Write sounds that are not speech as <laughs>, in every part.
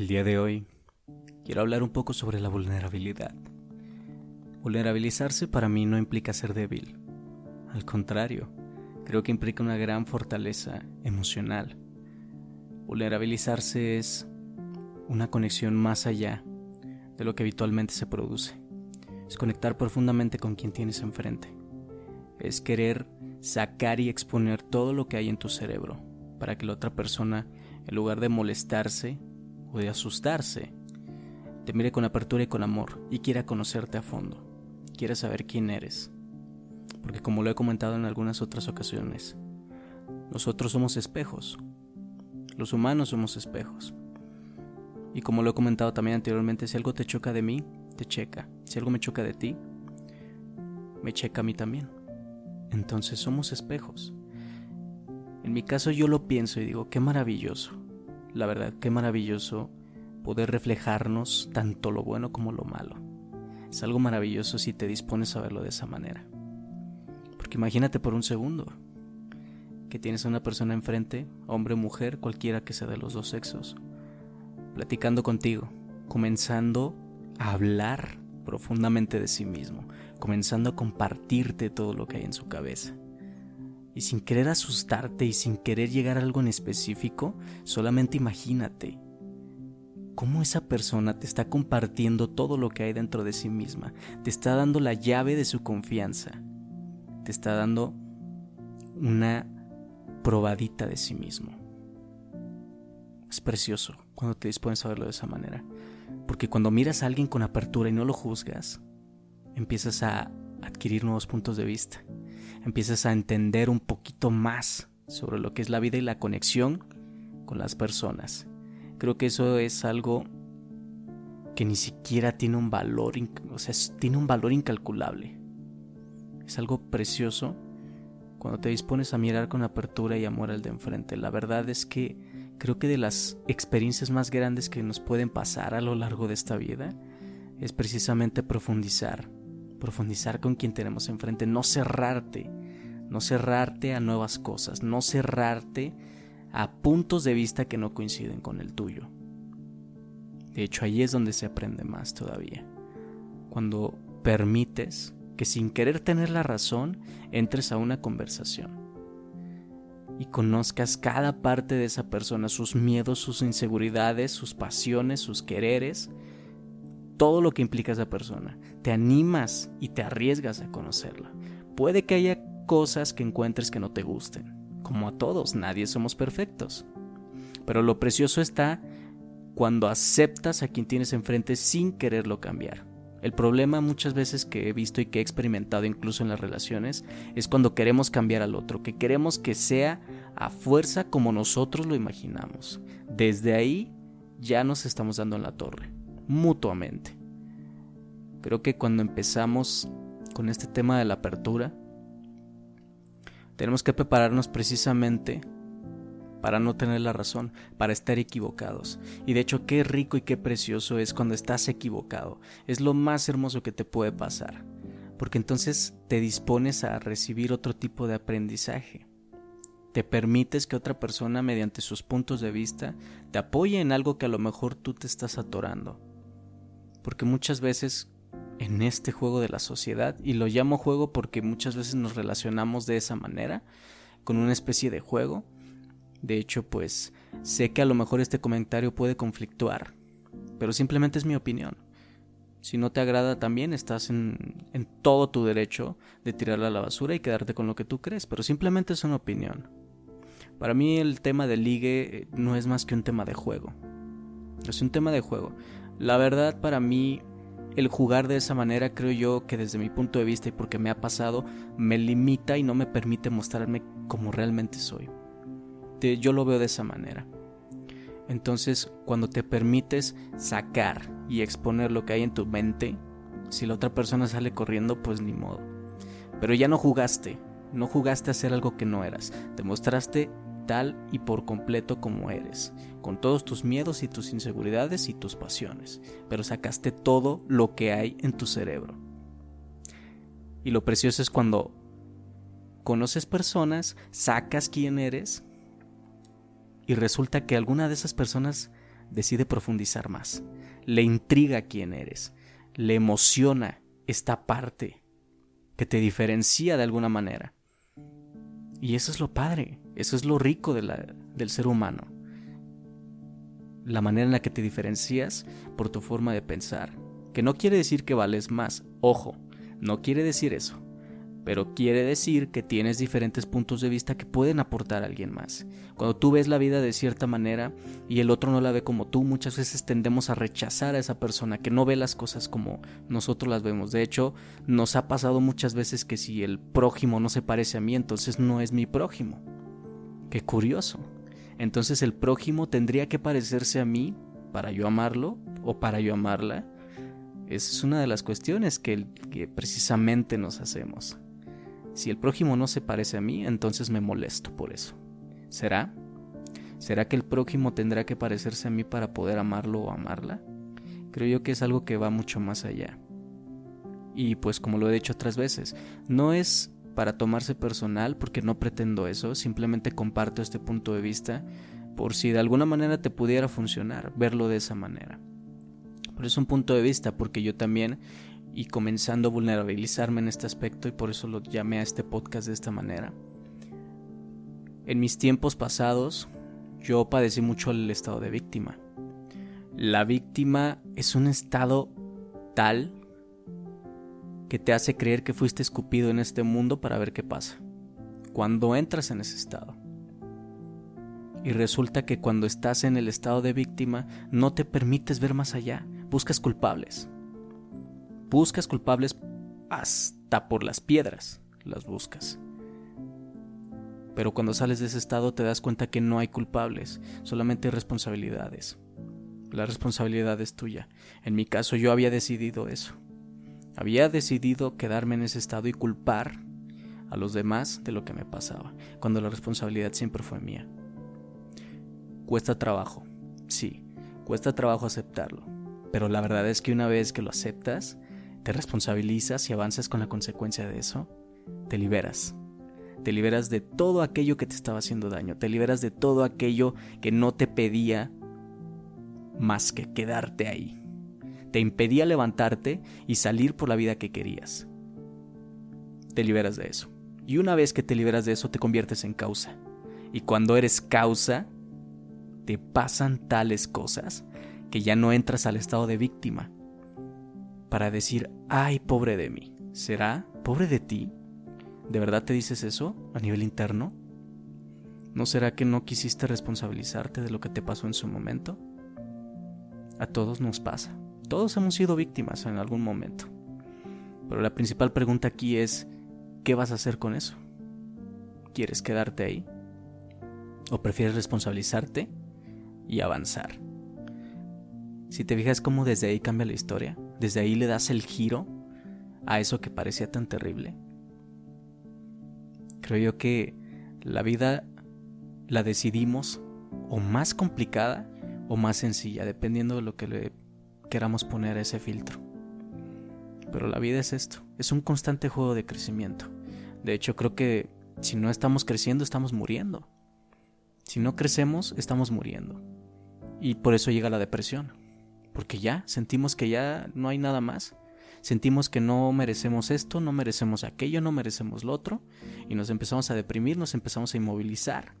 El día de hoy quiero hablar un poco sobre la vulnerabilidad. Vulnerabilizarse para mí no implica ser débil. Al contrario, creo que implica una gran fortaleza emocional. Vulnerabilizarse es una conexión más allá de lo que habitualmente se produce. Es conectar profundamente con quien tienes enfrente. Es querer sacar y exponer todo lo que hay en tu cerebro para que la otra persona, en lugar de molestarse, o de asustarse, te mire con apertura y con amor y quiera conocerte a fondo, quiera saber quién eres. Porque como lo he comentado en algunas otras ocasiones, nosotros somos espejos, los humanos somos espejos. Y como lo he comentado también anteriormente, si algo te choca de mí, te checa. Si algo me choca de ti, me checa a mí también. Entonces somos espejos. En mi caso yo lo pienso y digo, qué maravilloso la verdad, qué maravilloso poder reflejarnos tanto lo bueno como lo malo. Es algo maravilloso si te dispones a verlo de esa manera. Porque imagínate por un segundo que tienes a una persona enfrente, hombre o mujer, cualquiera que sea de los dos sexos, platicando contigo, comenzando a hablar profundamente de sí mismo, comenzando a compartirte todo lo que hay en su cabeza. Y sin querer asustarte y sin querer llegar a algo en específico, solamente imagínate cómo esa persona te está compartiendo todo lo que hay dentro de sí misma, te está dando la llave de su confianza, te está dando una probadita de sí mismo. Es precioso cuando te dispones a verlo de esa manera, porque cuando miras a alguien con apertura y no lo juzgas, empiezas a adquirir nuevos puntos de vista empiezas a entender un poquito más sobre lo que es la vida y la conexión con las personas. Creo que eso es algo que ni siquiera tiene un valor, o sea, tiene un valor incalculable. Es algo precioso cuando te dispones a mirar con apertura y amor al de enfrente. La verdad es que creo que de las experiencias más grandes que nos pueden pasar a lo largo de esta vida es precisamente profundizar profundizar con quien tenemos enfrente, no cerrarte, no cerrarte a nuevas cosas, no cerrarte a puntos de vista que no coinciden con el tuyo. De hecho, ahí es donde se aprende más todavía. Cuando permites que sin querer tener la razón entres a una conversación y conozcas cada parte de esa persona, sus miedos, sus inseguridades, sus pasiones, sus quereres, todo lo que implica esa persona. Te animas y te arriesgas a conocerla. Puede que haya cosas que encuentres que no te gusten. Como a todos, nadie somos perfectos. Pero lo precioso está cuando aceptas a quien tienes enfrente sin quererlo cambiar. El problema muchas veces que he visto y que he experimentado incluso en las relaciones es cuando queremos cambiar al otro, que queremos que sea a fuerza como nosotros lo imaginamos. Desde ahí ya nos estamos dando en la torre mutuamente. Creo que cuando empezamos con este tema de la apertura, tenemos que prepararnos precisamente para no tener la razón, para estar equivocados. Y de hecho, qué rico y qué precioso es cuando estás equivocado. Es lo más hermoso que te puede pasar, porque entonces te dispones a recibir otro tipo de aprendizaje. Te permites que otra persona, mediante sus puntos de vista, te apoye en algo que a lo mejor tú te estás atorando porque muchas veces en este juego de la sociedad, y lo llamo juego porque muchas veces nos relacionamos de esa manera, con una especie de juego, de hecho pues sé que a lo mejor este comentario puede conflictuar, pero simplemente es mi opinión. Si no te agrada también estás en, en todo tu derecho de tirarla a la basura y quedarte con lo que tú crees, pero simplemente es una opinión. Para mí el tema del ligue eh, no es más que un tema de juego. Es un tema de juego. La verdad para mí el jugar de esa manera creo yo que desde mi punto de vista y porque me ha pasado me limita y no me permite mostrarme como realmente soy. Yo lo veo de esa manera. Entonces cuando te permites sacar y exponer lo que hay en tu mente, si la otra persona sale corriendo pues ni modo. Pero ya no jugaste, no jugaste a hacer algo que no eras, te mostraste tal y por completo como eres, con todos tus miedos y tus inseguridades y tus pasiones, pero sacaste todo lo que hay en tu cerebro. Y lo precioso es cuando conoces personas, sacas quién eres y resulta que alguna de esas personas decide profundizar más. Le intriga quién eres, le emociona esta parte que te diferencia de alguna manera. Y eso es lo padre, eso es lo rico del ser humano. La manera en la que te diferencias por tu forma de pensar. Que no quiere decir que vales más, ojo, no quiere decir eso pero quiere decir que tienes diferentes puntos de vista que pueden aportar a alguien más. Cuando tú ves la vida de cierta manera y el otro no la ve como tú, muchas veces tendemos a rechazar a esa persona que no ve las cosas como nosotros las vemos. De hecho, nos ha pasado muchas veces que si el prójimo no se parece a mí, entonces no es mi prójimo. Qué curioso. Entonces el prójimo tendría que parecerse a mí para yo amarlo o para yo amarla. Esa es una de las cuestiones que, que precisamente nos hacemos. Si el prójimo no se parece a mí, entonces me molesto por eso. ¿Será? ¿Será que el prójimo tendrá que parecerse a mí para poder amarlo o amarla? Creo yo que es algo que va mucho más allá. Y pues como lo he dicho otras veces, no es para tomarse personal porque no pretendo eso, simplemente comparto este punto de vista por si de alguna manera te pudiera funcionar, verlo de esa manera. Pero es un punto de vista porque yo también y comenzando a vulnerabilizarme en este aspecto y por eso lo llamé a este podcast de esta manera. En mis tiempos pasados yo padecí mucho el estado de víctima. La víctima es un estado tal que te hace creer que fuiste escupido en este mundo para ver qué pasa. Cuando entras en ese estado. Y resulta que cuando estás en el estado de víctima no te permites ver más allá, buscas culpables Buscas culpables hasta por las piedras, las buscas. Pero cuando sales de ese estado te das cuenta que no hay culpables, solamente responsabilidades. La responsabilidad es tuya. En mi caso yo había decidido eso. Había decidido quedarme en ese estado y culpar a los demás de lo que me pasaba, cuando la responsabilidad siempre fue mía. Cuesta trabajo, sí, cuesta trabajo aceptarlo, pero la verdad es que una vez que lo aceptas, te responsabilizas y avanzas con la consecuencia de eso, te liberas. Te liberas de todo aquello que te estaba haciendo daño, te liberas de todo aquello que no te pedía más que quedarte ahí. Te impedía levantarte y salir por la vida que querías. Te liberas de eso. Y una vez que te liberas de eso, te conviertes en causa. Y cuando eres causa, te pasan tales cosas que ya no entras al estado de víctima, para decir, ay, pobre de mí. ¿Será pobre de ti? ¿De verdad te dices eso a nivel interno? ¿No será que no quisiste responsabilizarte de lo que te pasó en su momento? A todos nos pasa. Todos hemos sido víctimas en algún momento. Pero la principal pregunta aquí es, ¿qué vas a hacer con eso? ¿Quieres quedarte ahí? ¿O prefieres responsabilizarte y avanzar? Si te fijas cómo desde ahí cambia la historia, desde ahí le das el giro a eso que parecía tan terrible. Creo yo que la vida la decidimos o más complicada o más sencilla, dependiendo de lo que le queramos poner ese filtro. Pero la vida es esto, es un constante juego de crecimiento. De hecho, creo que si no estamos creciendo, estamos muriendo. Si no crecemos, estamos muriendo. Y por eso llega la depresión porque ya sentimos que ya no hay nada más. Sentimos que no merecemos esto, no merecemos aquello, no merecemos lo otro, y nos empezamos a deprimir, nos empezamos a inmovilizar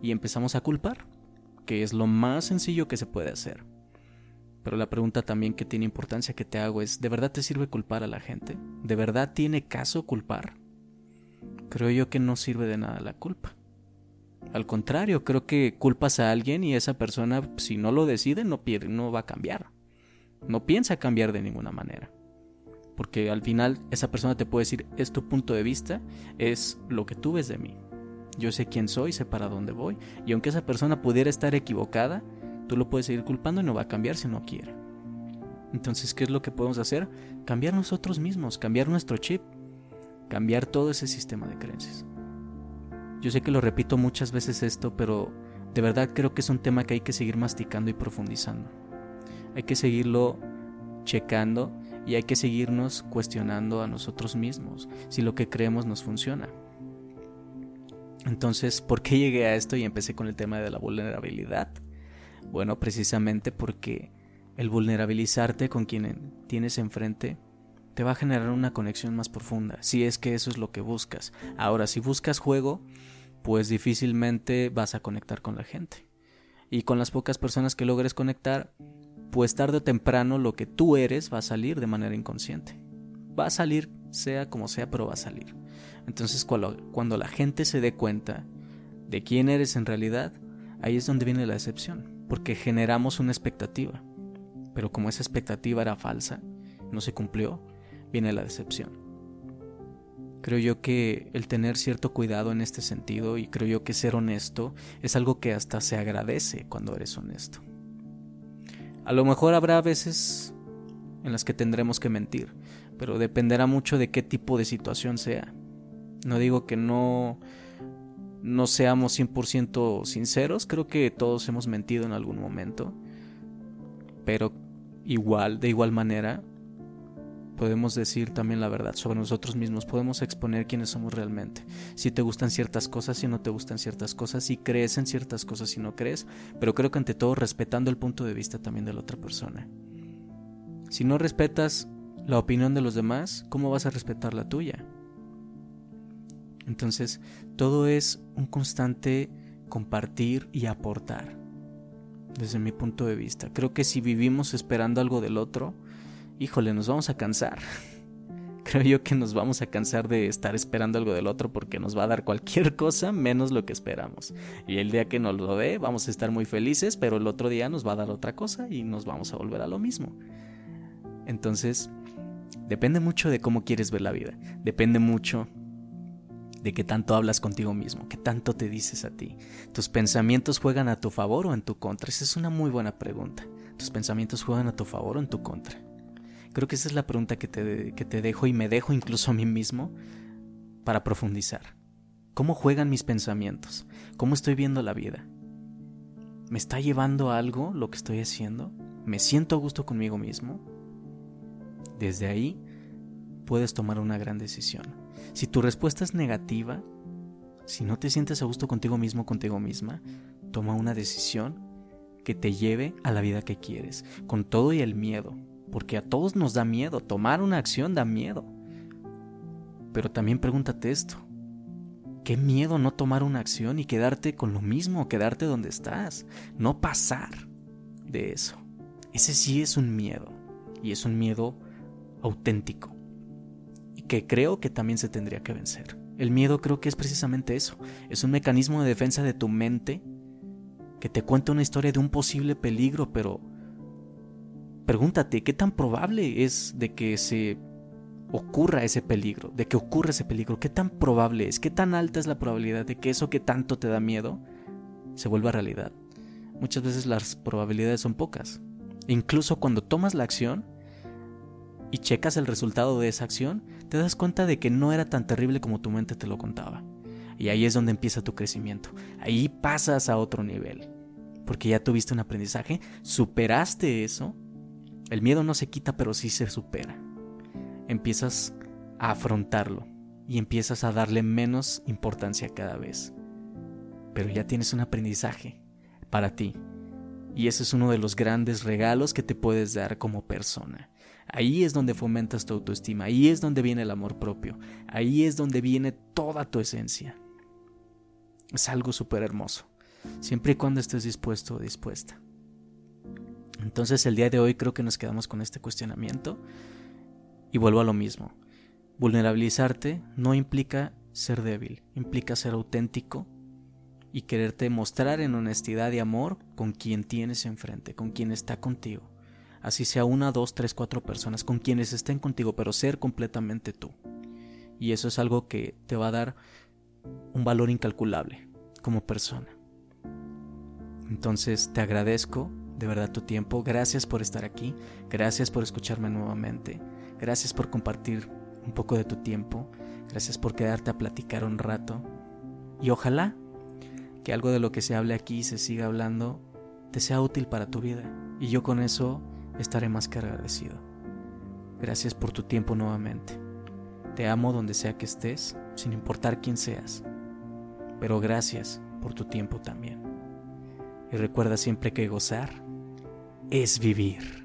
y empezamos a culpar, que es lo más sencillo que se puede hacer. Pero la pregunta también que tiene importancia que te hago es, ¿de verdad te sirve culpar a la gente? ¿De verdad tiene caso culpar? Creo yo que no sirve de nada la culpa. Al contrario, creo que culpas a alguien y esa persona, si no lo decide, no, no va a cambiar. No piensa cambiar de ninguna manera. Porque al final esa persona te puede decir, es tu punto de vista, es lo que tú ves de mí. Yo sé quién soy, sé para dónde voy. Y aunque esa persona pudiera estar equivocada, tú lo puedes seguir culpando y no va a cambiar si no quiere. Entonces, ¿qué es lo que podemos hacer? Cambiar nosotros mismos, cambiar nuestro chip, cambiar todo ese sistema de creencias. Yo sé que lo repito muchas veces esto, pero de verdad creo que es un tema que hay que seguir masticando y profundizando. Hay que seguirlo checando y hay que seguirnos cuestionando a nosotros mismos si lo que creemos nos funciona. Entonces, ¿por qué llegué a esto y empecé con el tema de la vulnerabilidad? Bueno, precisamente porque el vulnerabilizarte con quien tienes enfrente te va a generar una conexión más profunda, si es que eso es lo que buscas. Ahora, si buscas juego, pues difícilmente vas a conectar con la gente. Y con las pocas personas que logres conectar, pues tarde o temprano lo que tú eres va a salir de manera inconsciente. Va a salir, sea como sea, pero va a salir. Entonces cuando, la gente se dé cuenta de quién eres en realidad, ahí es donde viene la decepción, porque generamos una expectativa. Pero como esa expectativa era falsa, no se cumplió, viene la decepción. Creo yo que el tener cierto cuidado en este sentido y creo yo que ser honesto es algo que hasta se agradece cuando eres honesto. A lo mejor habrá veces en las que tendremos que mentir, pero dependerá mucho de qué tipo de situación sea. No digo que no no seamos 100% sinceros, creo que todos hemos mentido en algún momento, pero igual, de igual manera, podemos decir también la verdad sobre nosotros mismos, podemos exponer quiénes somos realmente. Si te gustan ciertas cosas, si no te gustan ciertas cosas, si crees en ciertas cosas, si no crees, pero creo que ante todo respetando el punto de vista también de la otra persona. Si no respetas la opinión de los demás, ¿cómo vas a respetar la tuya? Entonces, todo es un constante compartir y aportar, desde mi punto de vista. Creo que si vivimos esperando algo del otro, híjole, nos vamos a cansar. <laughs> Creo yo que nos vamos a cansar de estar esperando algo del otro porque nos va a dar cualquier <laughs> cosa menos lo que esperamos. Y el día que nos lo dé vamos a estar muy felices, pero el otro día nos va a dar otra cosa y nos vamos a volver a lo mismo. Entonces, depende mucho de cómo quieres ver la vida. Depende mucho de qué tanto hablas contigo mismo, qué tanto te dices a ti. ¿Tus pensamientos juegan a tu favor o en tu contra? Esa es una muy buena pregunta. ¿Tus pensamientos juegan a tu favor o en tu contra? Creo que esa es la pregunta que te, que te dejo y me dejo incluso a mí mismo para profundizar. ¿Cómo juegan mis pensamientos? ¿Cómo estoy viendo la vida? ¿Me está llevando algo lo que estoy haciendo? ¿Me siento a gusto conmigo mismo? Desde ahí puedes tomar una gran decisión. Si tu respuesta es negativa, si no te sientes a gusto contigo mismo, contigo misma, toma una decisión que te lleve a la vida que quieres, con todo y el miedo, porque a todos nos da miedo, tomar una acción da miedo. Pero también pregúntate esto, qué miedo no tomar una acción y quedarte con lo mismo, quedarte donde estás, no pasar de eso. Ese sí es un miedo, y es un miedo auténtico, que creo que también se tendría que vencer. El miedo creo que es precisamente eso, es un mecanismo de defensa de tu mente que te cuenta una historia de un posible peligro, pero Pregúntate, ¿qué tan probable es de que se ocurra ese peligro, de que ocurra ese peligro? ¿Qué tan probable es? ¿Qué tan alta es la probabilidad de que eso que tanto te da miedo se vuelva realidad? Muchas veces las probabilidades son pocas. Incluso cuando tomas la acción y checas el resultado de esa acción, te das cuenta de que no era tan terrible como tu mente te lo contaba. Y ahí es donde empieza tu crecimiento. Ahí pasas a otro nivel. Porque ya tuviste un aprendizaje, superaste eso el miedo no se quita, pero sí se supera. Empiezas a afrontarlo y empiezas a darle menos importancia cada vez. Pero ya tienes un aprendizaje para ti. Y ese es uno de los grandes regalos que te puedes dar como persona. Ahí es donde fomentas tu autoestima, ahí es donde viene el amor propio, ahí es donde viene toda tu esencia. Es algo súper hermoso, siempre y cuando estés dispuesto o dispuesta. Entonces el día de hoy creo que nos quedamos con este cuestionamiento y vuelvo a lo mismo. Vulnerabilizarte no implica ser débil, implica ser auténtico y quererte mostrar en honestidad y amor con quien tienes enfrente, con quien está contigo. Así sea una, dos, tres, cuatro personas, con quienes estén contigo, pero ser completamente tú. Y eso es algo que te va a dar un valor incalculable como persona. Entonces te agradezco de verdad tu tiempo. Gracias por estar aquí. Gracias por escucharme nuevamente. Gracias por compartir un poco de tu tiempo. Gracias por quedarte a platicar un rato. Y ojalá que algo de lo que se hable aquí se siga hablando te sea útil para tu vida. Y yo con eso estaré más que agradecido. Gracias por tu tiempo nuevamente. Te amo donde sea que estés, sin importar quién seas. Pero gracias por tu tiempo también. Y recuerda siempre que gozar es vivir.